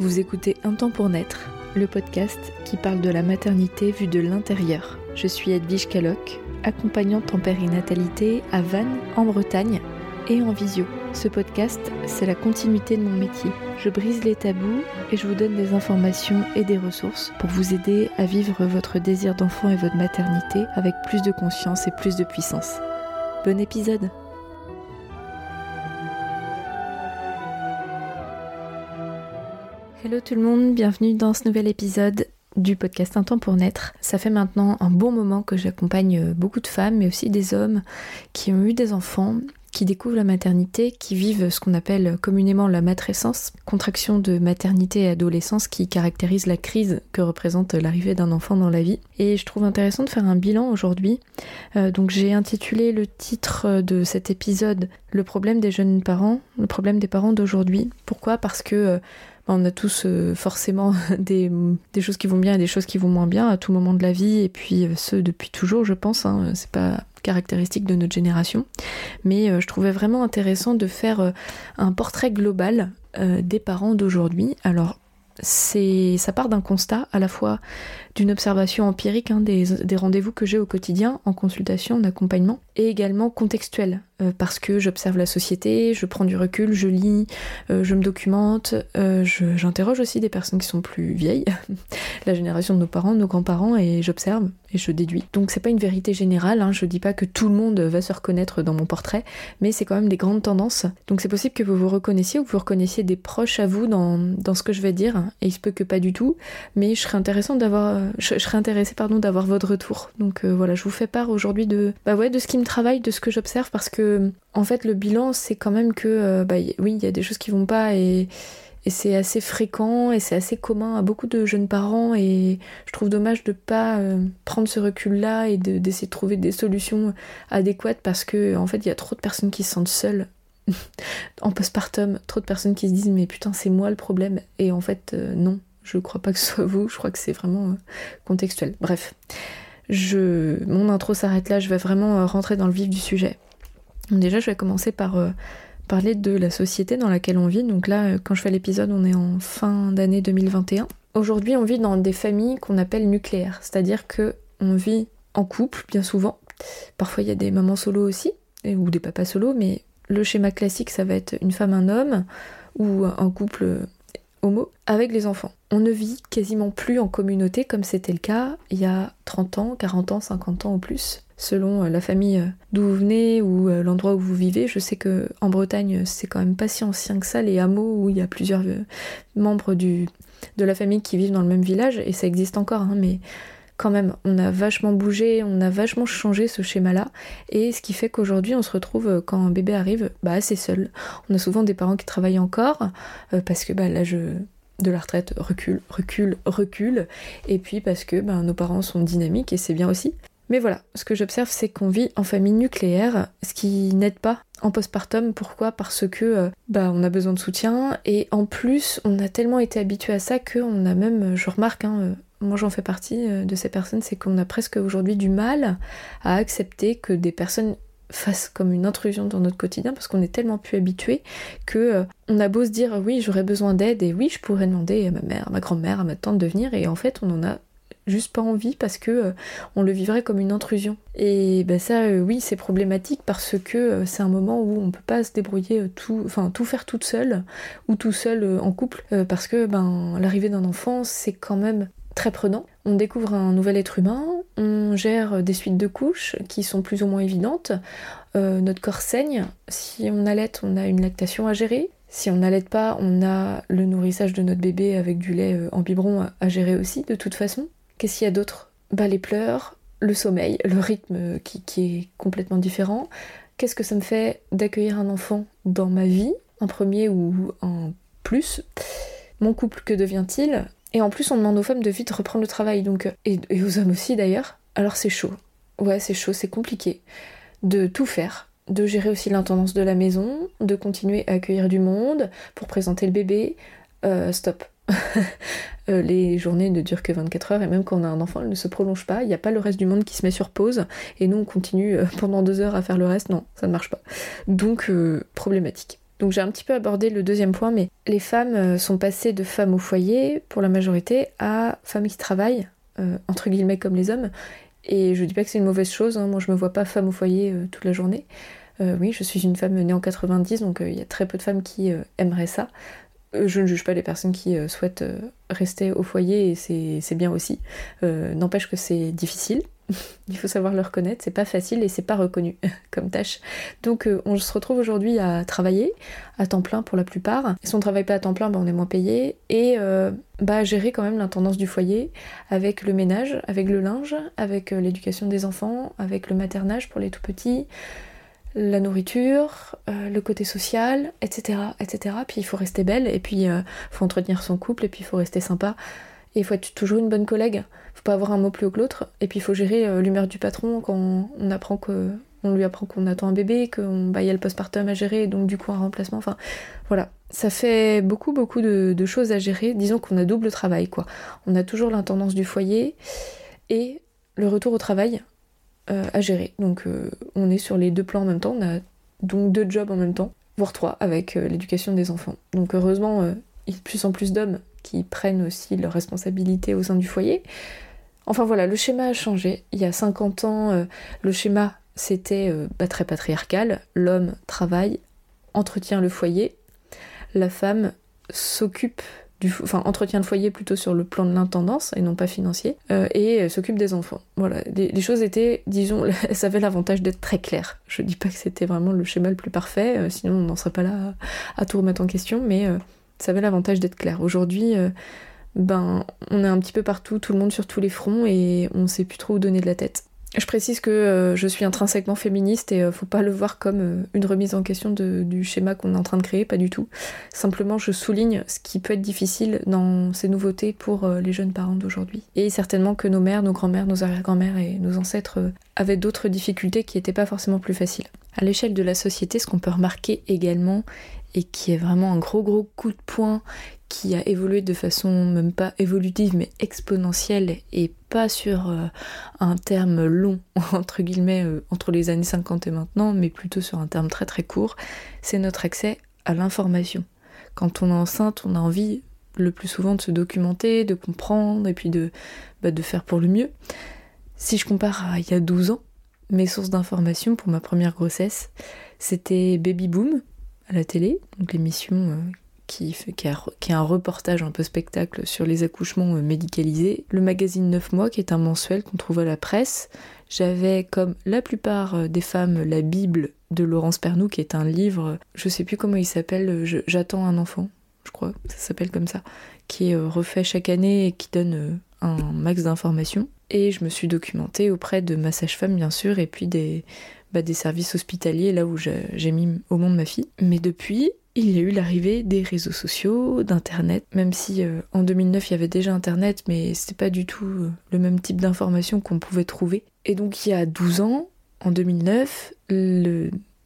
Vous écoutez Un temps pour naître, le podcast qui parle de la maternité vue de l'intérieur. Je suis Edwige Caloc, accompagnante en périnatalité à Vannes, en Bretagne, et en visio. Ce podcast, c'est la continuité de mon métier. Je brise les tabous et je vous donne des informations et des ressources pour vous aider à vivre votre désir d'enfant et votre maternité avec plus de conscience et plus de puissance. Bon épisode Hello tout le monde, bienvenue dans ce nouvel épisode du podcast Un temps pour naître. Ça fait maintenant un bon moment que j'accompagne beaucoup de femmes, mais aussi des hommes qui ont eu des enfants qui découvrent la maternité, qui vivent ce qu'on appelle communément la matrescence, contraction de maternité et adolescence qui caractérise la crise que représente l'arrivée d'un enfant dans la vie. Et je trouve intéressant de faire un bilan aujourd'hui. Euh, donc j'ai intitulé le titre de cet épisode Le problème des jeunes parents, le problème des parents d'aujourd'hui. Pourquoi? Parce que euh, on a tous euh, forcément des, choses qui vont bien et des choses qui vont moins bien à tout moment de la vie, et puis ce depuis toujours, je pense. Hein. c'est pas caractéristique de notre génération. Mais euh, je trouvais vraiment intéressant de faire un portrait global des parents d'aujourd'hui. Alors, c'est ça part d'un constat à la fois d'une observation empirique hein, des, des rendez-vous que j'ai au quotidien en consultation, en accompagnement, et également contextuel, euh, parce que j'observe la société, je prends du recul, je lis, euh, je me documente, euh, j'interroge aussi des personnes qui sont plus vieilles, la génération de nos parents, de nos grands-parents, et j'observe et je déduis. Donc c'est pas une vérité générale, hein, je dis pas que tout le monde va se reconnaître dans mon portrait, mais c'est quand même des grandes tendances. Donc c'est possible que vous vous reconnaissiez ou que vous reconnaissiez des proches à vous dans, dans ce que je vais dire, et il se peut que pas du tout, mais je serais intéressant d'avoir je, serais intéressée d'avoir votre retour. Donc voilà, je vous fais part aujourd'hui de bah ouais de ce qui me travaille, de ce que j'observe parce que en fait le bilan c'est quand même que euh, bah oui il y a des choses qui vont pas et c'est assez fréquent et c'est assez commun à beaucoup de jeunes parents et je trouve dommage de pas euh, prendre ce recul là et d'essayer de, trouver des solutions adéquates parce que en fait il y a trop de personnes qui se sentent seules en postpartum, trop de personnes qui se disent mais putain c'est moi le problème et en fait non je crois pas que ce soit vous, je crois que c'est vraiment euh, contextuel. Bref, je, mon intro s'arrête là, je vais vraiment euh, rentrer dans le vif du sujet. Déjà, je vais commencer par euh, parler de la société dans laquelle on vit. Donc là, quand je fais l'épisode, on est en fin d'année 2021. Aujourd'hui, on vit dans des familles qu'on appelle nucléaires, c'est-à-dire que on vit en couple bien souvent. Parfois, il y a des mamans solo aussi, ou des papas solo, mais le schéma classique, ça va être une femme, un homme, ou un couple homo avec les enfants. On ne vit quasiment plus en communauté comme c'était le cas il y a 30 ans, 40 ans, 50 ans ou plus. Selon euh, la famille euh, d'où vous venez ou euh, l'endroit où vous vivez, je sais que en Bretagne c'est quand même pas si ancien que ça les hameaux où il y a plusieurs membres du, de la famille qui vivent dans le même village et ça existe encore, hein, mais quand même, on a vachement bougé, on a vachement changé ce schéma-là, et ce qui fait qu'aujourd'hui, on se retrouve, quand un bébé arrive, bah, assez seul. On a souvent des parents qui travaillent encore, parce que bah, l'âge de la retraite recule, recule, recule, et puis parce que bah, nos parents sont dynamiques, et c'est bien aussi. Mais voilà, ce que j'observe, c'est qu'on vit en famille nucléaire, ce qui n'aide pas en postpartum. Pourquoi? Parce que euh, bah on a besoin de soutien et en plus on a tellement été habitué à ça qu'on a même, je remarque, hein, euh, moi j'en fais partie euh, de ces personnes, c'est qu'on a presque aujourd'hui du mal à accepter que des personnes fassent comme une intrusion dans notre quotidien parce qu'on est tellement plus habitué que euh, on a beau se dire oui j'aurais besoin d'aide et oui je pourrais demander à ma mère, à ma grand-mère, à ma tante de venir et en fait on en a juste pas envie parce que euh, on le vivrait comme une intrusion. Et ben ça oui c'est problématique parce que c'est un moment où on peut pas se débrouiller tout enfin tout faire toute seule ou tout seul en couple parce que ben l'arrivée d'un enfant c'est quand même très prenant. On découvre un nouvel être humain, on gère des suites de couches qui sont plus ou moins évidentes, euh, notre corps saigne, si on allait, on a une lactation à gérer, si on n'allait pas, on a le nourrissage de notre bébé avec du lait euh, en biberon à gérer aussi, de toute façon. Qu'est-ce qu'il y a d'autre? Bah les pleurs, le sommeil, le rythme qui, qui est complètement différent. Qu'est-ce que ça me fait d'accueillir un enfant dans ma vie, en premier ou en plus? Mon couple, que devient-il? Et en plus, on demande aux femmes de vite reprendre le travail, donc et, aux hommes aussi d'ailleurs. Alors c'est chaud. Ouais, c'est chaud, c'est compliqué de tout faire, de gérer aussi l'intendance de la maison, de continuer à accueillir du monde pour présenter le bébé. Euh, stop. Euh, les journées ne durent que 24 heures et même quand on a un enfant, elles ne se prolongent pas. Il n'y a pas le reste du monde qui se met sur pause et nous on continue pendant deux heures à faire le reste. Non, ça ne marche pas. Donc problématique. Donc j'ai un petit peu abordé le deuxième point, mais les femmes euh, sont passées de femmes au foyer, pour la majorité, à femmes qui travaillent, euh, entre guillemets comme les hommes. Et je dis pas que c'est une mauvaise chose, hein. moi je me vois pas femme au foyer toute la journée. oui, je suis une femme née en 90, donc il y a très peu de femmes qui aimeraient ça. Je ne juge pas les personnes qui souhaitent rester au foyer et c'est bien aussi. N'empêche que c'est difficile, Il faut savoir le reconnaître, c'est pas facile et c'est pas reconnu comme tâche. Donc euh, on se retrouve aujourd'hui à travailler à temps plein pour la plupart. si on travaille pas à temps plein, bah, on est moins payé et euh, bah, gérer quand même l'intendance du foyer avec le ménage, avec le linge, avec euh, l'éducation des enfants, avec le maternage pour les tout petits, la nourriture, le côté social, etc., etc. Puis il faut rester belle et puis il faut entretenir son couple et puis il faut rester sympa et il faut être toujours une bonne collègue. Faut pas avoir un mot plus haut que l'autre. Et puis il faut gérer euh, l'humeur du patron quand on apprend que on lui apprend qu'on attend un bébé, qu'il bah, y a le postpartum à gérer, donc du coup un remplacement. Enfin, voilà. Ça fait beaucoup, beaucoup de, choses à gérer. Disons qu'on a double travail, quoi. On a toujours l'intendance du foyer et le retour au travail euh, à gérer. Donc euh, on est sur les deux plans en même temps. On a donc deux jobs en même temps, voire trois, avec l'éducation des enfants. Donc heureusement, il y a de plus en plus d'hommes qui prennent aussi leurs responsabilités au sein du foyer. Enfin voilà, le schéma a changé. Il y a 50 ans, euh, le schéma c'était euh, bah, très patriarcal. L'homme travaille, entretient le foyer. La femme s'occupe du, enfin entretient le foyer plutôt sur le plan de l'intendance et non pas financier, euh, et s'occupe des enfants. Voilà, les, choses étaient, disons, ça avait l'avantage d'être très clair. Je dis pas que c'était vraiment le schéma le plus parfait, sinon on n'en serait pas là à, tout remettre en question, mais ça avait l'avantage d'être clair. Aujourd'hui, euh, ben, on est un petit peu partout, tout le monde sur tous les fronts, et on sait plus trop où donner de la tête. Je précise que euh, je suis intrinsèquement féministe et euh, faut pas le voir comme une remise en question du schéma qu'on est en train de créer, pas du tout. Simplement, je souligne ce qui peut être difficile dans ces nouveautés pour les jeunes parents d'aujourd'hui. Et certainement que nos mères, nos grands-mères, nos arrière-grands-mères et nos ancêtres avaient d'autres difficultés qui n'étaient pas forcément plus faciles. À l'échelle de la société, ce qu'on peut remarquer également, et qui est vraiment un gros gros coup de poing qui a évolué de façon même pas évolutive mais exponentielle et pas sur euh, un terme long entre guillemets euh, entre les années 50 et maintenant mais plutôt sur un terme très très court, c'est notre accès à l'information. Quand on est enceinte, on a envie le plus souvent de se documenter, de comprendre et puis de, bah, de faire pour le mieux. Si je compare à il y a 12 ans, mes sources d'information pour ma première grossesse, c'était Baby Boom, à la télé, donc l'émission euh, qui, fait, qui, est un reportage un peu spectacle sur les accouchements euh, médicalisés, le magazine 9 mois qui est un mensuel qu'on trouve à la presse. J'avais comme la plupart euh, des femmes la Bible de Laurence Pernou qui est un livre, je sais plus comment il s'appelle, J'attends un enfant, je crois, ça s'appelle comme ça, qui est refait chaque année et qui donne un max d'informations. Et je me suis documentée auprès de ma sage-femme bien sûr et puis des, bah, des services hospitaliers là où j'ai mis au monde ma fille. Mais depuis, il y a eu l'arrivée des réseaux sociaux, d'internet, même si euh, en 2009 il y avait déjà internet, mais c'était pas du tout euh, le même type d'information qu'on pouvait trouver. Et donc il y a 12 ans, en 2009,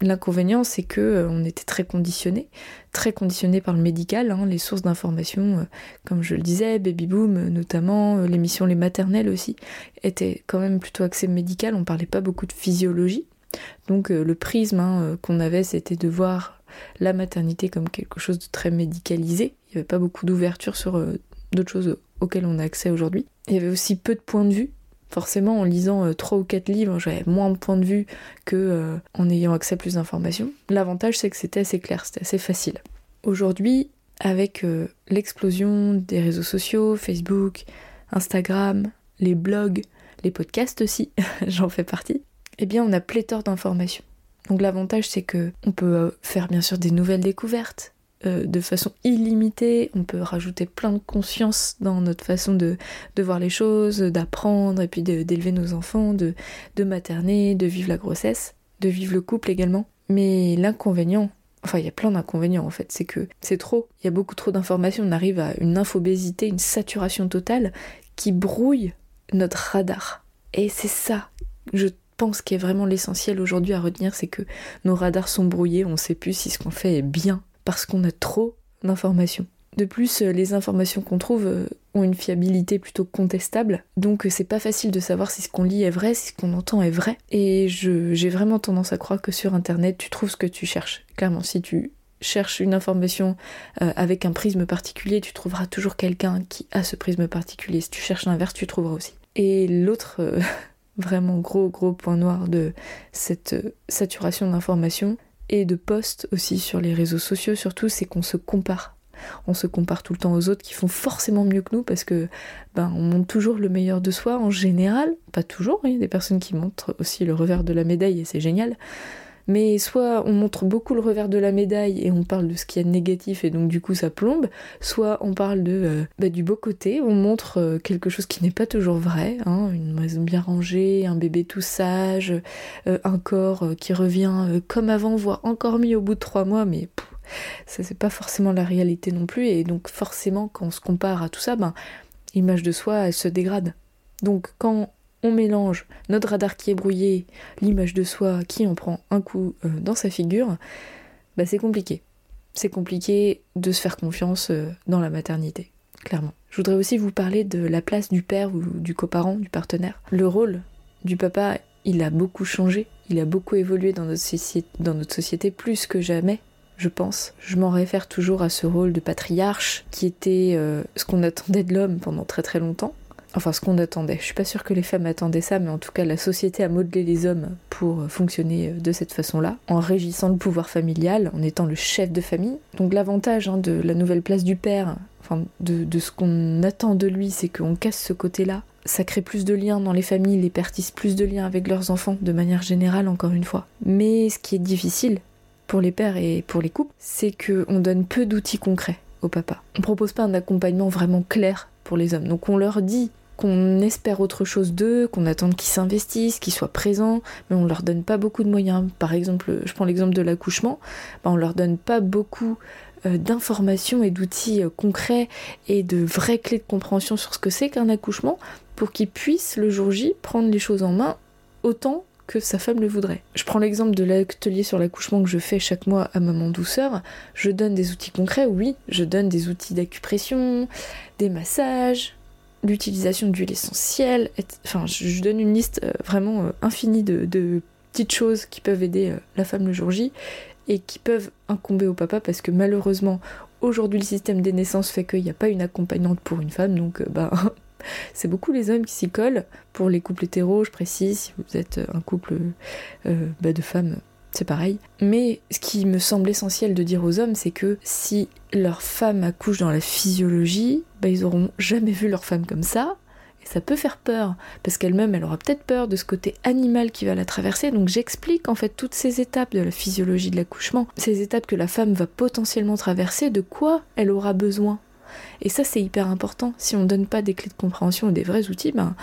L'inconvénient, c'est que euh, on était très conditionné, très conditionné par le médical, hein, les sources d'information, comme je le disais, Baby Boom notamment, l'émission Les Maternelles aussi, étaient quand même plutôt axé médical, on parlait pas beaucoup de physiologie. Donc euh, le prisme hein, euh, qu'on avait, c'était de voir la maternité comme quelque chose de très médicalisé. Il n'y avait pas beaucoup d'ouverture sur euh, d'autres choses auxquelles on a accès aujourd'hui. Il y avait aussi peu de points de vue. Forcément, en lisant trois ou quatre livres, j'avais moins de points de vue que en ayant accès à plus d'informations. L'avantage, c'est que c'était assez clair, c'était assez facile. Aujourd'hui, avec l'explosion des réseaux sociaux, Facebook, Instagram, les blogs, les podcasts aussi, j'en fais partie, eh bien on a pléthore d'informations. Donc l'avantage c'est que on peut euh, faire bien sûr des nouvelles découvertes euh, de façon illimitée, on peut rajouter plein de conscience dans notre façon de, voir les choses, d'apprendre et puis d'élever nos enfants, de, de materner, de vivre la grossesse, de vivre le couple également. Mais l'inconvénient, enfin il y a plein d'inconvénients en fait, c'est que c'est trop, il y a beaucoup trop d'informations, on arrive à une infobésité, une saturation totale qui brouille notre radar. Et c'est ça, je pense qui est vraiment l'essentiel aujourd'hui à retenir, c'est que nos radars sont brouillés, on ne sait plus si ce qu'on fait est bien, parce qu'on a trop d'informations. De plus, euh, les informations qu'on trouve euh, ont une fiabilité plutôt contestable, donc euh, c'est pas facile de savoir si ce qu'on lit est vrai, si ce qu'on entend est vrai. Et j'ai vraiment tendance à croire que sur internet, tu trouves ce que tu cherches. Clairement, si tu cherches une information avec un prisme particulier, tu trouveras toujours quelqu'un qui a ce prisme particulier. Si tu cherches l'inverse, tu trouveras aussi. Et l'autre vraiment gros gros point noir de cette euh, saturation d'informations et de posts aussi sur les réseaux sociaux surtout, c'est qu'on se compare. On se compare tout le temps aux autres qui font forcément mieux que nous parce que ben on montre toujours le meilleur de soi en général, pas toujours, il y a des personnes qui montrent aussi le revers de la médaille et c'est génial, mais soit on montre beaucoup le revers de la médaille et on parle de ce qu'il y a de négatif et donc du coup ça plombe, soit on parle de euh, bah, du beau côté, on montre euh, quelque chose qui n'est pas toujours vrai, hein, une maison bien rangée, un bébé tout sage, euh, un corps qui revient comme avant, voire encore mieux au bout de trois mois, mais ça c'est pas forcément la réalité non plus et donc forcément quand on se compare à tout ça, ben l'image de soi elle se dégrade. Donc quand on mélange notre radar qui est brouillé, l'image de soi qui en prend un coup euh, dans sa figure, bah c'est compliqué. C'est compliqué de se faire confiance euh, dans la maternité, clairement. Je voudrais aussi vous parler de la place du père ou du coparent, du partenaire. Le rôle du papa, il a beaucoup changé, il a beaucoup évolué dans notre, société, plus que jamais, je pense. Je m'en réfère toujours à ce rôle de patriarche qui était euh, ce qu'on attendait de l'homme pendant très très longtemps Enfin, ce qu'on attendait. Je suis pas sûre que les femmes attendaient ça, mais en tout cas, la société a modelé les hommes pour fonctionner de cette façon-là, en régissant le pouvoir familial, en étant le chef de famille. Donc, l'avantage hein, de la nouvelle place du père, enfin, de, ce qu'on attend de lui, c'est qu'on casse ce côté-là. Ça crée plus de liens dans les familles, les pères tissent plus de liens avec leurs enfants, de manière générale, encore une fois. Mais ce qui est difficile pour les pères et pour les couples, c'est qu'on donne peu d'outils concrets au papa. On propose pas un accompagnement vraiment clair pour les hommes. Donc on leur dit qu'on espère autre chose d'eux, qu'on attend qu'ils s'investissent, qu'ils soient présents, mais on leur donne pas beaucoup de moyens. Par exemple, je prends l'exemple de l'accouchement, ben on leur donne pas beaucoup euh, d'informations et d'outils euh, concrets et de vraies clés de compréhension sur ce que c'est qu'un accouchement pour qu'ils puissent le jour J prendre les choses en main autant que sa femme le voudrait. Je prends l'exemple de l'atelier sur l'accouchement que je fais chaque mois à Maman Douceur. Je donne des outils concrets, oui, je donne des outils d'acupression, des massages, l'utilisation d'huile essentielle. Enfin, je donne une liste euh, vraiment euh, infinie de, petites choses qui peuvent aider euh, la femme le jour J et qui peuvent incomber au papa parce que malheureusement aujourd'hui le système des naissances fait qu'il n'y a pas une accompagnante pour une femme donc bah c'est beaucoup les hommes qui s'y collent pour les couples hétéros je précise si vous êtes un couple bah, de femmes c'est pareil. Mais ce qui me semble essentiel de dire aux hommes, c'est que si leur femme accouche dans la physiologie, bah, ils auront jamais vu leur femme comme ça. Et ça peut faire peur, parce qu'elle-même, elle aura peut-être peur de ce côté animal qui va la traverser. Donc j'explique en fait toutes ces étapes de la physiologie de l'accouchement, ces étapes que la femme va potentiellement traverser, de quoi elle aura besoin? Et ça, c'est hyper important. Si on donne pas des clés de compréhension ou des vrais outils, ben,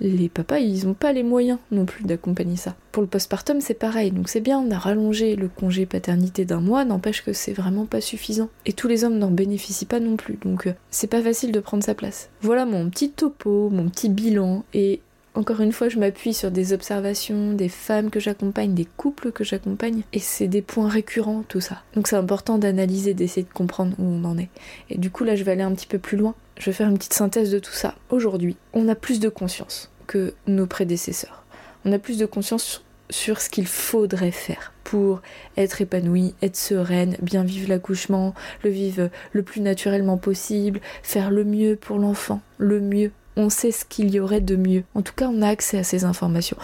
les papas, ils n'ont pas les moyens non plus d'accompagner ça. Pour le postpartum, c'est pareil. Donc c'est bien, on a rallongé le congé paternité d'un mois, n'empêche que c'est vraiment pas suffisant. Et tous les hommes n'en bénéficient pas non plus. Donc euh, c'est pas facile de prendre sa place. Voilà mon petit topo, mon petit bilan. Et encore une fois, je m'appuie sur des observations des femmes que j'accompagne, des couples que j'accompagne, et c'est des points récurrents tout ça. Donc c'est important d'analyser, d'essayer de comprendre où on en est. Et du coup là, je vais aller un petit peu plus loin. Je vais faire une petite synthèse de tout ça. Aujourd'hui, on a plus de conscience que nos prédécesseurs. On a plus de conscience sur ce qu'il faudrait faire pour être épanouie, être sereine, bien vivre l'accouchement, le vivre le plus naturellement possible, faire le mieux pour l'enfant, le mieux. On sait ce qu'il y aurait de mieux. En tout cas, on a accès à ces informations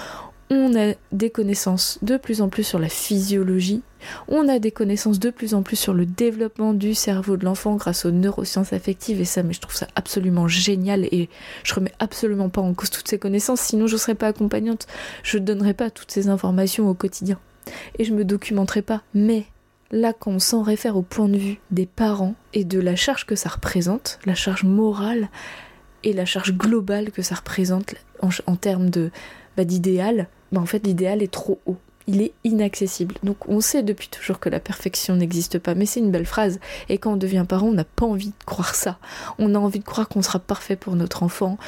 on a des connaissances de plus en plus sur la physiologie, on a des connaissances de plus en plus sur le développement du cerveau de l'enfant grâce aux neurosciences affectives et ça, mais je trouve ça absolument génial et je remets absolument pas en cause toutes ces connaissances, sinon je serais pas accompagnante, je ne donnerais pas toutes ces informations au quotidien et je me documenterais pas. Mais là, quand on s'en réfère au point de vue des parents et de la charge que ça représente, la charge morale et la charge globale que ça représente en, termes bah, d'idéal, bah, en fait l'idéal est trop haut. Il est inaccessible. Donc on sait depuis toujours que la perfection n'existe pas, mais c'est une belle phrase. Et quand on devient parent, on n'a pas envie de croire ça. On a envie de croire qu'on sera parfait pour notre enfant,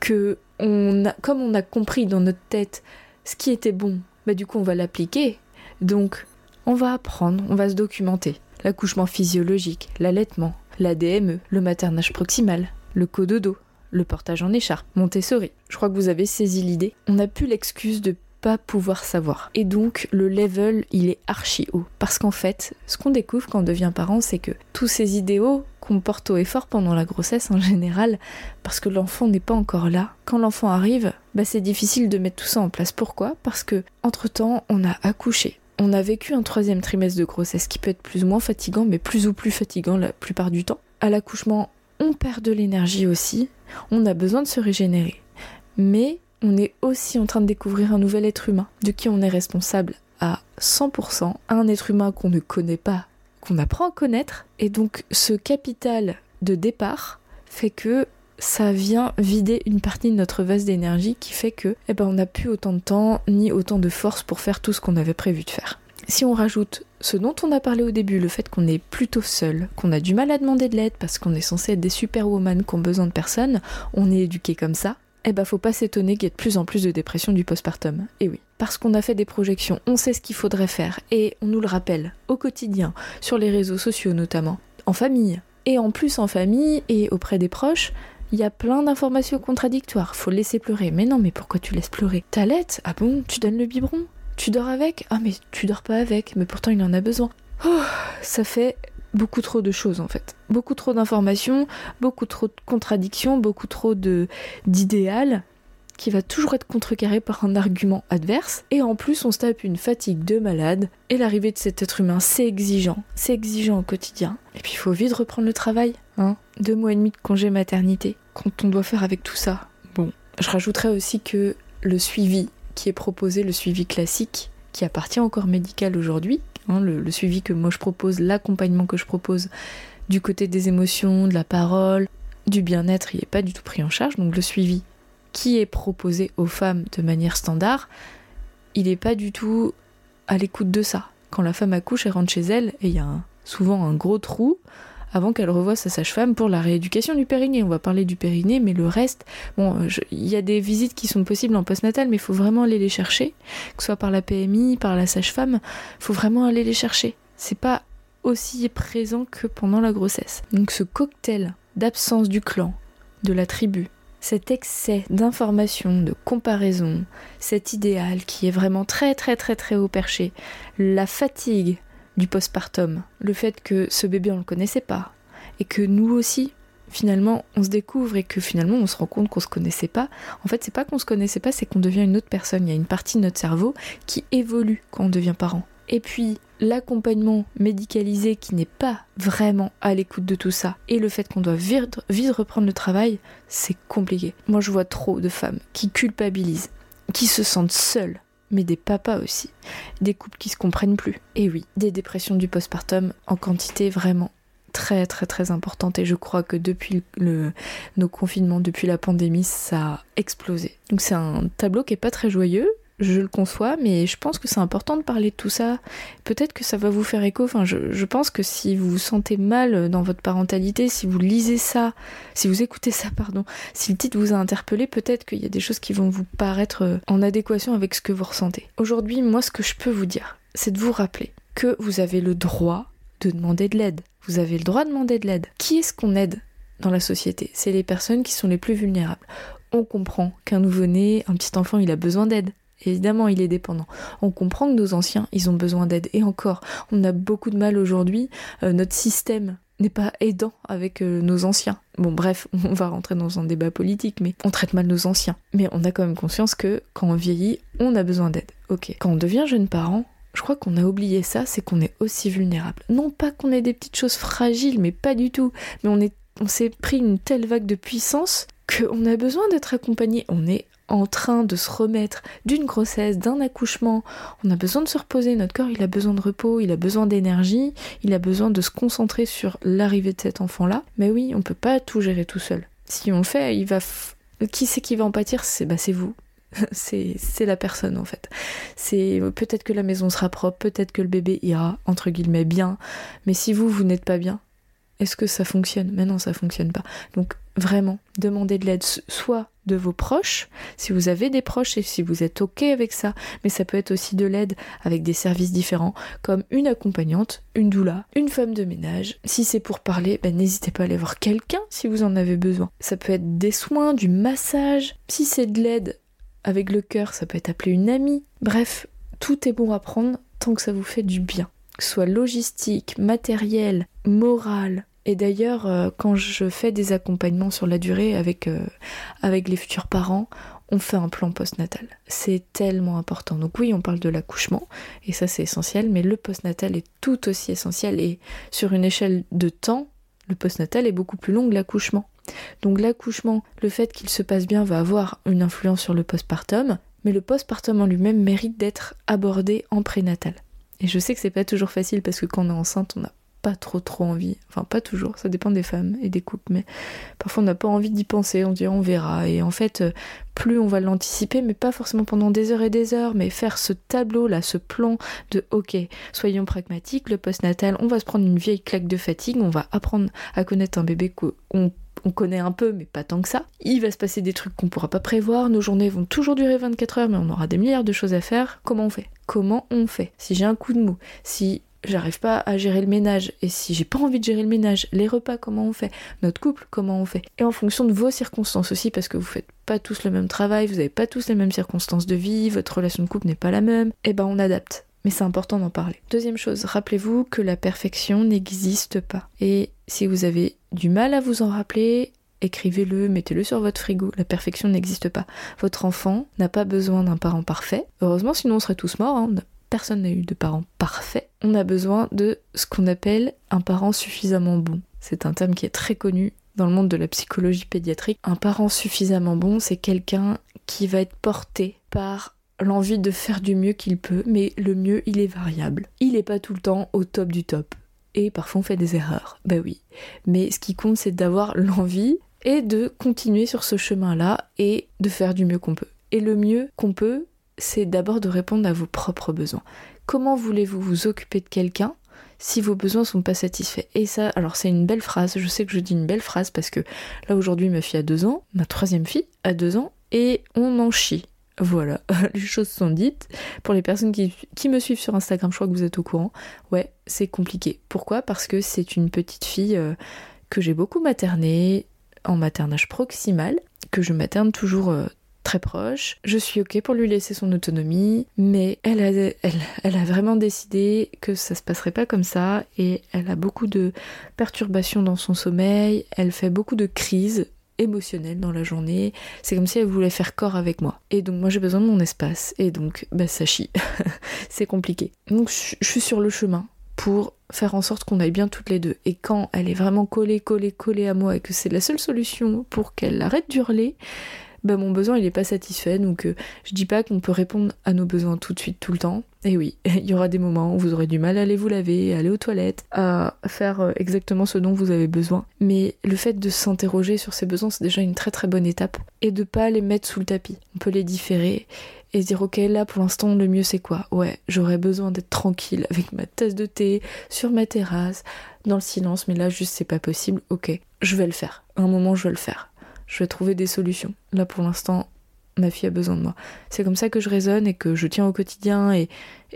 que on a, comme on a compris dans notre tête ce qui était bon, bah du coup on va l'appliquer. Donc on va apprendre, on va se documenter. L'accouchement physiologique, l'allaitement, la DME, le maternage proximal, le cododo, le portage en écharpe, Montessori. Je crois que vous avez saisi l'idée. On n'a plus l'excuse de pas pouvoir savoir. Et donc le level, il est archi haut. Parce qu'en fait, ce qu'on découvre quand on devient parent, c'est que tous ces idéaux qu'on porte haut et fort pendant la grossesse en général, parce que l'enfant n'est pas encore là. Quand l'enfant arrive, bah c'est difficile de mettre tout ça en place. Pourquoi? Parce que entre temps, on a accouché. On a vécu un troisième trimestre de grossesse qui peut être plus ou moins fatigant, mais plus ou plus fatigant la plupart du temps. À l'accouchement, on perd de l'énergie aussi, on a besoin de se régénérer. Mais on est aussi en train de découvrir un nouvel être humain, de qui on est responsable à 100%, un être humain qu'on ne connaît pas, qu'on apprend à connaître, et donc ce capital de départ fait que ça vient vider une partie de notre vase d'énergie qui fait que eh ben, on n'a plus autant de temps ni autant de force pour faire tout ce qu'on avait prévu de faire. Si on rajoute ce dont on a parlé au début, le fait qu'on est plutôt seul, qu'on a du mal à demander de l'aide parce qu'on est censé être des superwoman qui ont besoin de personne, on est éduqué comme ça, eh ben faut pas s'étonner qu'il y ait de plus en plus de dépression du postpartum. Et oui, parce qu'on a fait des projections, on sait ce qu'il faudrait faire et on nous le rappelle au quotidien, sur les réseaux sociaux notamment, en famille. Et en plus en famille et auprès des proches, il y a plein d'informations contradictoires. Faut laisser pleurer. Mais non, mais pourquoi tu laisses pleurer? T'allaites? Ah bon? Tu donnes le biberon? Tu dors avec? Ah mais tu dors pas avec. Mais pourtant il en a besoin. Oh, ça fait beaucoup trop de choses en fait. Beaucoup trop d'informations, beaucoup trop de contradictions, beaucoup trop de d'idéal qui va toujours être contrecarré par un argument adverse. Et en plus, on se tape une fatigue de malade. Et l'arrivée de cet être humain, c'est exigeant. C'est exigeant au quotidien. Et puis, il faut vite reprendre le travail. Hein Deux mois et demi de congé maternité. Quand on doit faire avec tout ça. Bon, je rajouterais aussi que le suivi qui est proposé, le suivi classique, qui appartient au corps médical aujourd'hui, Hein, le, suivi que moi je propose, l'accompagnement que je propose du côté des émotions, de la parole, du bien-être, il n'est pas du tout pris en charge. Donc le suivi qui est proposé aux femmes de manière standard, il n'est pas du tout à l'écoute de ça. Quand la femme accouche, elle rentre chez elle et il y a souvent un gros trou avant qu'elle revoie sa sage-femme pour la rééducation du périnée. On va parler du périnée, mais le reste, bon, il y a des visites qui sont possibles en postnatal, mais il faut vraiment aller les chercher, que ce soit par la PMI, par la sage-femme, faut vraiment aller les chercher. C'est pas aussi présent que pendant la grossesse. Donc ce cocktail d'absence du clan, de la tribu, cet excès d'informations, de comparaison, cet idéal qui est vraiment très très très très haut perché, la fatigue du postpartum, le fait que ce bébé on le connaissait pas et que nous aussi finalement on se découvre et que finalement on se rend compte qu'on se connaissait pas. En fait, c'est pas qu'on se connaissait pas, c'est qu'on devient une autre personne. Il y a une partie de notre cerveau qui évolue quand on devient parent. Et puis l'accompagnement médicalisé qui n'est pas vraiment à l'écoute de tout ça et le fait qu'on doit vite, vite reprendre le travail, c'est compliqué. Moi je vois trop de femmes qui culpabilisent, qui se sentent seules mais des papas aussi. Des couples qui se comprennent plus. Et oui, des dépressions du postpartum en quantité vraiment très très très importante et je crois que depuis le, nos confinements, depuis la pandémie, ça a explosé. Donc c'est un tableau qui est pas très joyeux, je le conçois, mais je pense que c'est important de parler de tout ça. Peut-être que ça va vous faire écho. Enfin, je, pense que si vous vous sentez mal dans votre parentalité, si vous lisez ça, si vous écoutez ça, pardon, si le titre vous a interpellé, peut-être qu'il y a des choses qui vont vous paraître euh, en adéquation avec ce que vous ressentez. Aujourd'hui, moi, ce que je peux vous dire, c'est de vous rappeler que vous avez le droit de demander de l'aide. Vous avez le droit de demander de l'aide. Qui est-ce qu'on aide dans la société? C'est les personnes qui sont les plus vulnérables. On comprend qu'un nouveau-né, un petit enfant, il a besoin d'aide Évidemment, il est dépendant. On comprend que nos anciens, ils ont besoin d'aide. Et encore, on a beaucoup de mal aujourd'hui. Euh, notre système n'est pas aidant avec euh, nos anciens. Bon, bref, on va rentrer dans un débat politique, mais on traite mal nos anciens. Mais on a quand même conscience que quand on vieillit, on a besoin d'aide. Ok. Quand on devient jeune parent, je crois qu'on a oublié ça, c'est qu'on est aussi vulnérable. Non pas qu'on ait des petites choses fragiles, mais pas du tout. Mais on est, on s'est pris une telle vague de puissance qu'on a besoin d'être accompagné. On est en train de se remettre d'une grossesse, d'un accouchement. On a besoin de se reposer, notre corps il a besoin de repos, il a besoin d'énergie, il a besoin de se concentrer sur l'arrivée de cet enfant-là. Mais oui, on peut pas tout gérer tout seul. Si on le fait, il va... Qui c'est qui va en pâtir? C'est bah, vous. c'est la personne en fait. C'est peut-être que la maison sera propre, peut-être que le bébé ira entre guillemets bien, mais si vous vous n'êtes pas bien, est-ce que ça fonctionne? Mais non, ça fonctionne pas. Donc vraiment, demandez de l'aide soit de vos proches, si vous avez des proches et si vous êtes OK avec ça, mais ça peut être aussi de l'aide avec des services différents, comme une accompagnante, une doula, une femme de ménage. Si c'est pour parler, ben, n'hésitez pas à aller voir quelqu'un si vous en avez besoin. Ça peut être des soins, du massage. Si c'est de l'aide avec le cœur, ça peut être appelé une amie. Bref, tout est bon à prendre tant que ça vous fait du bien. Que soit logistique, matériel, moral. Et d'ailleurs, euh, quand je fais des accompagnements sur la durée avec, euh, avec les futurs parents, on fait un plan postnatal. C'est tellement important. Donc oui, on parle de l'accouchement, et ça c'est essentiel, mais le postnatal est tout aussi essentiel, et sur une échelle de temps, le postnatal est beaucoup plus long que l'accouchement. Donc l'accouchement, le fait qu'il se passe bien va avoir une influence sur le postpartum, mais le postpartum en lui-même mérite d'être abordé en prénatal. Et je sais que c'est pas toujours facile parce que quand on est enceinte, on n'a pas trop trop envie. Enfin, pas toujours, ça dépend des femmes et des couples, mais parfois on n'a pas envie d'y penser, on dit on verra. Et en fait, euh, plus on va l'anticiper, mais pas forcément pendant des heures et des heures, mais faire ce tableau là, ce plan de ok, soyons pragmatiques, le postnatal, on va se prendre une vieille claque de fatigue, on va apprendre à connaître un bébé qu'on on connaît un peu, mais pas tant que ça. Il va se passer des trucs qu'on pourra pas prévoir. Nos journées vont toujours durer 24 heures, mais on aura des milliards de choses à faire. Comment on fait? Comment on fait? Si j'ai un coup de mou, si j'arrive pas à gérer le ménage et si j'ai pas envie de gérer le ménage, les repas comment on fait, notre couple comment on fait? Et en fonction de vos circonstances aussi parce que vous faites pas tous le même travail, vous avez pas tous les mêmes circonstances de vie, votre relation de couple n'est pas la même, et eh ben on adapte. Mais c'est important d'en parler. Deuxième chose, rappelez-vous que la perfection n'existe pas. Et si vous avez du mal à vous en rappeler, écrivez-le, mettez-le sur votre frigo. La perfection n'existe pas. Votre enfant n'a pas besoin d'un parent parfait. Heureusement, sinon on serait tous morts. Hein personne n'a eu de parents parfaits, on a besoin de ce qu'on appelle un parent suffisamment bon. C'est un terme qui est très connu dans le monde de la psychologie pédiatrique. Un parent suffisamment bon, c'est quelqu'un qui va être porté par l'envie de faire du mieux qu'il peut, mais le mieux, il est variable. Il n'est pas tout le temps au top du top. Et parfois on fait des erreurs, bah oui. Mais ce qui compte, c'est d'avoir l'envie et de continuer sur ce chemin-là et de faire du mieux qu'on peut. Et le mieux qu'on peut, c'est d'abord de répondre à vos propres besoins. Comment voulez-vous vous occuper de quelqu'un si vos besoins sont pas satisfaits? Et ça, alors c'est une belle phrase, je sais que je dis une belle phrase parce que là aujourd'hui ma fille a deux ans, ma troisième fille a deux ans, et on en chie. Voilà, les choses sont dites. Pour les personnes qui, qui, me suivent sur Instagram, je crois que vous êtes au courant. Ouais, c'est compliqué. Pourquoi? Parce que c'est une petite fille euh, que j'ai beaucoup maternée en maternage proximal, que je materne toujours euh, très proche. Je suis ok pour lui laisser son autonomie, mais elle a, vraiment décidé que ça se passerait pas comme ça et elle a beaucoup de perturbations dans son sommeil, elle fait beaucoup de crises émotionnelles dans la journée. C'est comme si elle voulait faire corps avec moi. Et donc moi j'ai besoin de mon espace. Et donc bah ça chie. c'est compliqué. Donc je suis sur le chemin pour faire en sorte qu'on aille bien toutes les deux. Et quand elle est vraiment collée, collée, collée à moi et que c'est la seule solution pour qu'elle arrête d'hurler, bah, mon besoin il est pas satisfait. Donc euh, je dis pas qu'on peut répondre à nos besoins tout de suite, tout le temps. Et oui, il y aura des moments où vous aurez du mal à aller vous laver, à aller aux toilettes, à faire euh, exactement ce dont vous avez besoin. Mais le fait de s'interroger sur ces besoins, c'est déjà une très très bonne étape. Et de pas les mettre sous le tapis. On peut les différer et se dire ok là pour l'instant le mieux c'est quoi? Ouais, j'aurais besoin d'être tranquille avec ma tasse de thé sur ma terrasse, dans le silence, mais là juste c'est pas possible. Ok, je vais le faire. un moment je vais le faire je vais trouver des solutions. Là pour l'instant, ma fille a besoin de moi. C'est comme ça que je raisonne et que je tiens au quotidien et,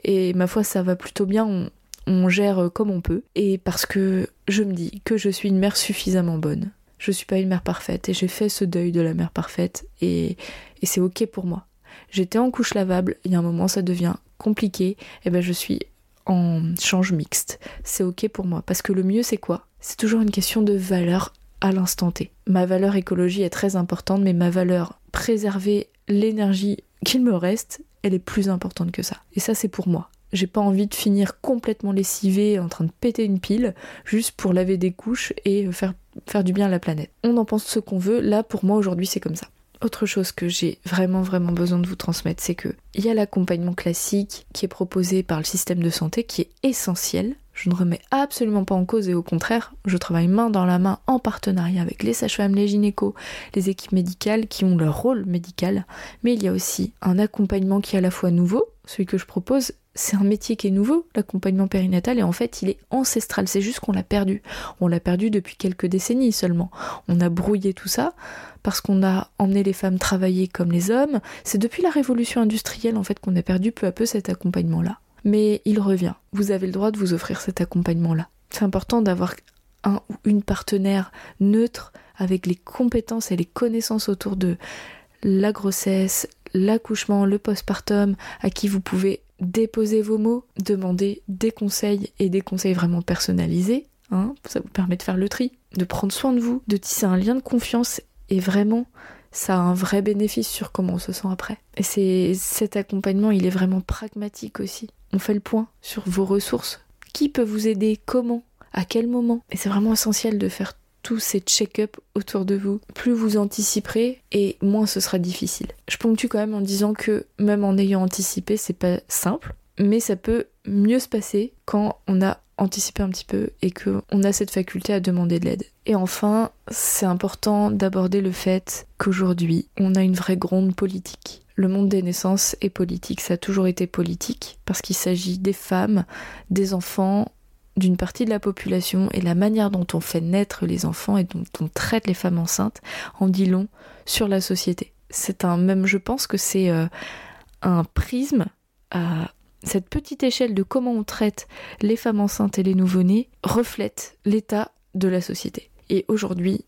et ma foi ça va plutôt bien, on, gère comme on peut. Et parce que je me dis que je suis une mère suffisamment bonne. Je suis pas une mère parfaite et j'ai fait ce deuil de la mère parfaite et, et c'est ok pour moi. J'étais en couche lavable, il y a un moment ça devient compliqué, et ben je suis en change mixte. C'est ok pour moi parce que le mieux c'est quoi? C'est toujours une question de valeur à l'instant T. Ma valeur écologie est très importante, mais ma valeur préserver l'énergie qu'il me reste, elle est plus importante que ça. Et ça, c'est pour moi. J'ai pas envie de finir complètement lessivée, en train de péter une pile, juste pour laver des couches et faire, faire du bien à la planète. On en pense ce qu'on veut, là, pour moi, aujourd'hui, c'est comme ça. Autre chose que j'ai vraiment vraiment besoin de vous transmettre, c'est que il y a l'accompagnement classique qui est proposé par le système de santé qui est essentiel. Je ne remets absolument pas en cause et au contraire, je travaille main dans la main en partenariat avec les sages-femmes, les gynécos, les équipes médicales qui ont leur rôle médical. Mais il y a aussi un accompagnement qui est à la fois nouveau, celui que je propose, c'est un métier qui est nouveau, l'accompagnement périnatal, et en fait il est ancestral, c'est juste qu'on l'a perdu. On l'a perdu depuis quelques décennies seulement. On a brouillé tout ça parce qu'on a emmené les femmes travailler comme les hommes. C'est depuis la révolution industrielle en fait qu'on a perdu peu à peu cet accompagnement-là. Mais il revient. Vous avez le droit de vous offrir cet accompagnement-là. C'est important d'avoir un ou une partenaire neutre avec les compétences et les connaissances autour de la grossesse, l'accouchement, le postpartum, à qui vous pouvez déposer vos mots, demander des conseils et des conseils vraiment personnalisés. Hein, ça vous permet de faire le tri, de prendre soin de vous, de tisser un lien de confiance et vraiment ça a un vrai bénéfice sur comment on se sent après. Et c'est cet accompagnement, il est vraiment pragmatique aussi. On fait le point sur vos ressources. Qui peut vous aider? Comment? À quel moment? Et c'est vraiment essentiel de faire tous ces check-up autour de vous. Plus vous anticiperez et moins ce sera difficile. Je ponctue quand même en disant que même en ayant anticipé, c'est pas simple, mais ça peut mieux se passer quand on a anticipé un petit peu et qu'on a cette faculté à demander de l'aide. Et enfin, c'est important d'aborder le fait qu'aujourd'hui, on a une vraie gronde politique. Le monde des naissances est politique, ça a toujours été politique, parce qu'il s'agit des femmes, des enfants, d'une partie de la population et la manière dont on fait naître les enfants et dont on traite les femmes enceintes en dit long sur la société. C'est un même, je pense que c'est euh, un prisme à cette petite échelle de comment on traite les femmes enceintes et les nouveau-nés reflète l'état de la société. Et aujourd'hui,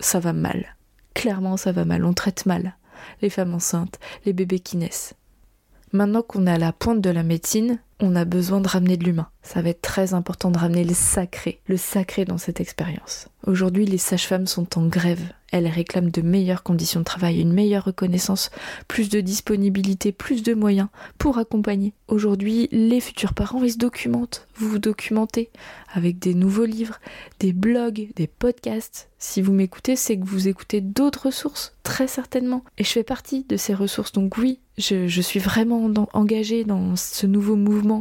ça va mal. Clairement, ça va mal. On traite mal les femmes enceintes, les bébés qui naissent. Maintenant qu'on est à la pointe de la médecine, on a besoin de ramener de l'humain. Ça va être très important de ramener le sacré, le sacré dans cette expérience. Aujourd'hui, les sages-femmes sont en grève. Elles réclament de meilleures conditions de travail, une meilleure reconnaissance, plus de disponibilité, plus de moyens pour accompagner. Aujourd'hui, les futurs parents, ils se documentent. Vous vous documentez avec des nouveaux livres, des blogs, des podcasts. Si vous m'écoutez, c'est que vous écoutez d'autres ressources, très certainement. Et je fais partie de ces ressources. Donc oui, je, je suis vraiment engagée dans ce nouveau mouvement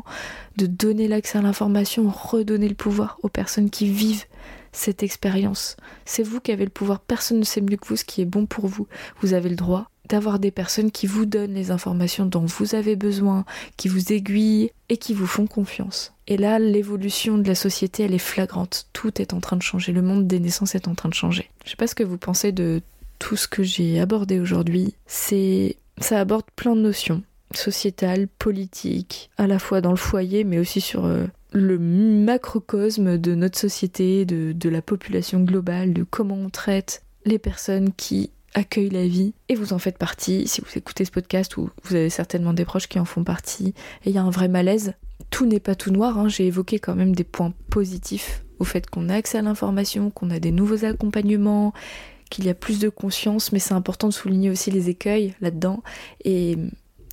de donner l'accès à l'information, redonner le pouvoir aux personnes qui vivent cette expérience. C'est vous qui avez le pouvoir, personne ne sait mieux que vous ce qui est bon pour vous. Vous avez le droit d'avoir des personnes qui vous donnent les informations dont vous avez besoin, qui vous aiguillent et qui vous font confiance. Et là, l'évolution de la société, elle est flagrante. Tout est en train de changer. Le monde des naissances est en train de changer. Je sais pas ce que vous pensez de tout ce que j'ai abordé aujourd'hui. C'est, ça aborde plein de notions sociétales, politiques, à la fois dans le foyer, mais aussi sur euh, le macrocosme de notre société, de, de la population globale, de comment on traite les personnes qui accueillent la vie. Et vous en faites partie, si vous écoutez ce podcast, ou vous avez certainement des proches qui en font partie, et il y a un vrai malaise. Tout n'est pas tout noir, hein. j'ai évoqué quand même des points positifs au fait qu'on a accès à l'information, qu'on a des nouveaux accompagnements, qu'il y a plus de conscience, mais c'est important de souligner aussi les écueils là-dedans et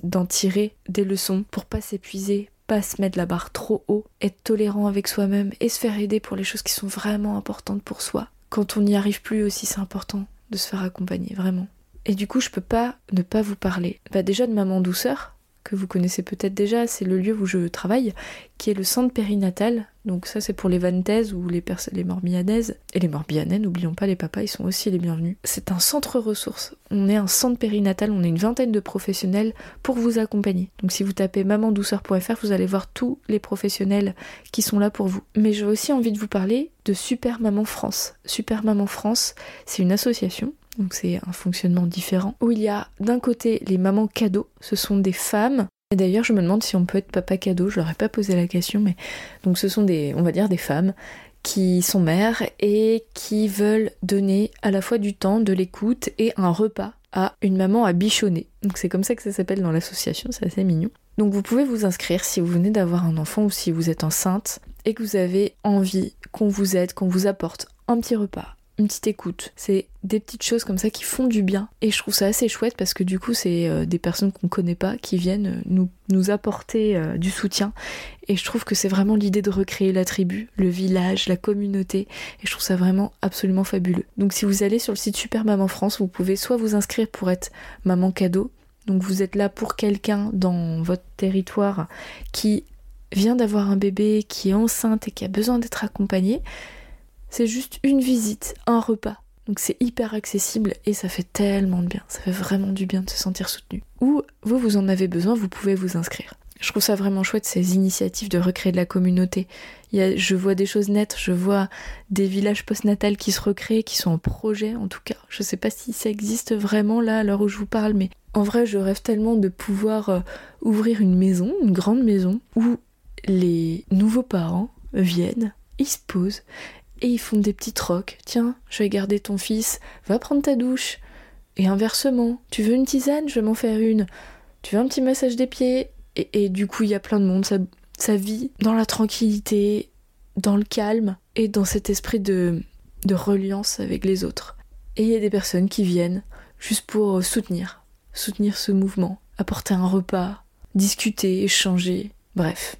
d'en tirer des leçons pour pas s'épuiser, pas se mettre la barre trop haut, être tolérant avec soi-même et se faire aider pour les choses qui sont vraiment importantes pour soi. Quand on n'y arrive plus aussi, c'est important de se faire accompagner, vraiment. Et du coup, je peux pas ne pas vous parler. Bah déjà de maman douceur, que vous connaissez peut-être déjà, c'est le lieu où je travaille, qui est le centre périnatal. Donc ça c'est pour les vanaises ou les, les morbihanaises. Et les morbihanais, n'oublions pas, les papas, ils sont aussi les bienvenus. C'est un centre ressources. On est un centre périnatal, on est une vingtaine de professionnels pour vous accompagner. Donc si vous tapez mamandouceur.fr, vous allez voir tous les professionnels qui sont là pour vous. Mais j'ai aussi envie de vous parler de Super Maman France. Super Maman France, c'est une association donc c'est un fonctionnement différent, où il y a d'un côté les mamans cadeaux, ce sont des femmes. Et d'ailleurs, je me demande si on peut être papa cadeau, je leur ai pas posé la question, mais donc ce sont des, on va dire, des femmes qui sont mères et qui veulent donner à la fois du temps, de l'écoute et un repas à une maman à bichonner. Donc c'est comme ça que ça s'appelle dans l'association, c'est assez mignon. Donc vous pouvez vous inscrire si vous venez d'avoir un enfant ou si vous êtes enceinte et que vous avez envie qu'on vous aide, qu'on vous apporte un petit repas, petite écoute. C'est des petites choses comme ça qui font du bien. Et je trouve ça assez chouette parce que du coup, c'est euh, des personnes qu'on connaît pas qui viennent euh, nous, apporter euh, du soutien. Et je trouve que c'est vraiment l'idée de recréer la tribu, le village, la communauté. Et je trouve ça vraiment absolument fabuleux. Donc si vous allez sur le site Super Maman France, vous pouvez soit vous inscrire pour être maman cadeau. Donc vous êtes là pour quelqu'un dans votre territoire qui vient d'avoir un bébé, qui est enceinte et qui a besoin d'être accompagné c'est juste une visite, un repas. Donc c'est hyper accessible et ça fait tellement de bien. Ça fait vraiment du bien de se sentir soutenu. Ou vous, vous en avez besoin, vous pouvez vous inscrire. Je trouve ça vraiment chouette ces initiatives de recréer de la communauté. Je vois des choses nettes, je vois des villages postnatals qui se recréent, qui sont en projet en tout cas. Je sais pas si ça existe vraiment là à l'heure où je vous parle, mais en vrai je rêve tellement de pouvoir euh, ouvrir une maison, une grande maison, où les nouveaux parents viennent, ils se posent et ils font des petits trocs. Tiens, je vais garder ton fils, va prendre ta douche. Et inversement, tu veux une tisane, je vais m'en faire une. Tu veux un petit massage des pieds et, du coup, il y a plein de monde, ça, ça vit dans la tranquillité, dans le calme et dans cet esprit de, de reliance avec les autres. Et il y a des personnes qui viennent juste pour soutenir, soutenir ce mouvement, apporter un repas, discuter, échanger, bref.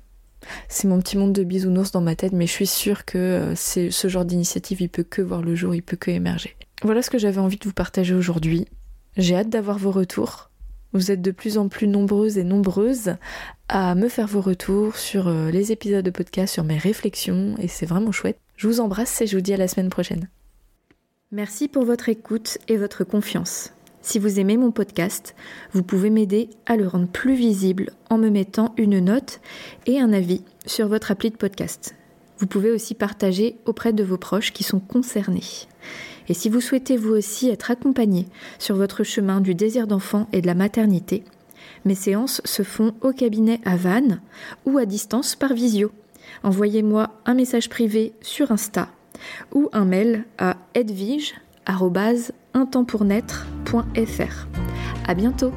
C'est mon petit monde de bisounours dans ma tête, mais je suis sûre que euh, ce genre d'initiative, il peut que voir le jour, il peut que émerger. Voilà ce que j'avais envie de vous partager aujourd'hui. J'ai hâte d'avoir vos retours. Vous êtes de plus en plus nombreuses et nombreuses à me faire vos retours sur euh, les épisodes de podcast, sur mes réflexions, et c'est vraiment chouette. Je vous embrasse et je vous dis à la semaine prochaine. Merci pour votre écoute et votre confiance. Si vous aimez mon podcast, vous pouvez m'aider à le rendre plus visible en me mettant une note et un avis sur votre appli de podcast. Vous pouvez aussi partager auprès de vos proches qui sont concernés. Et si vous souhaitez vous aussi être accompagné sur votre chemin du désir d'enfant et de la maternité, mes séances se font au cabinet à Vannes ou à distance par visio. Envoyez-moi un message privé sur Insta ou un mail à edvige.intempspournaître.fr. À bientôt!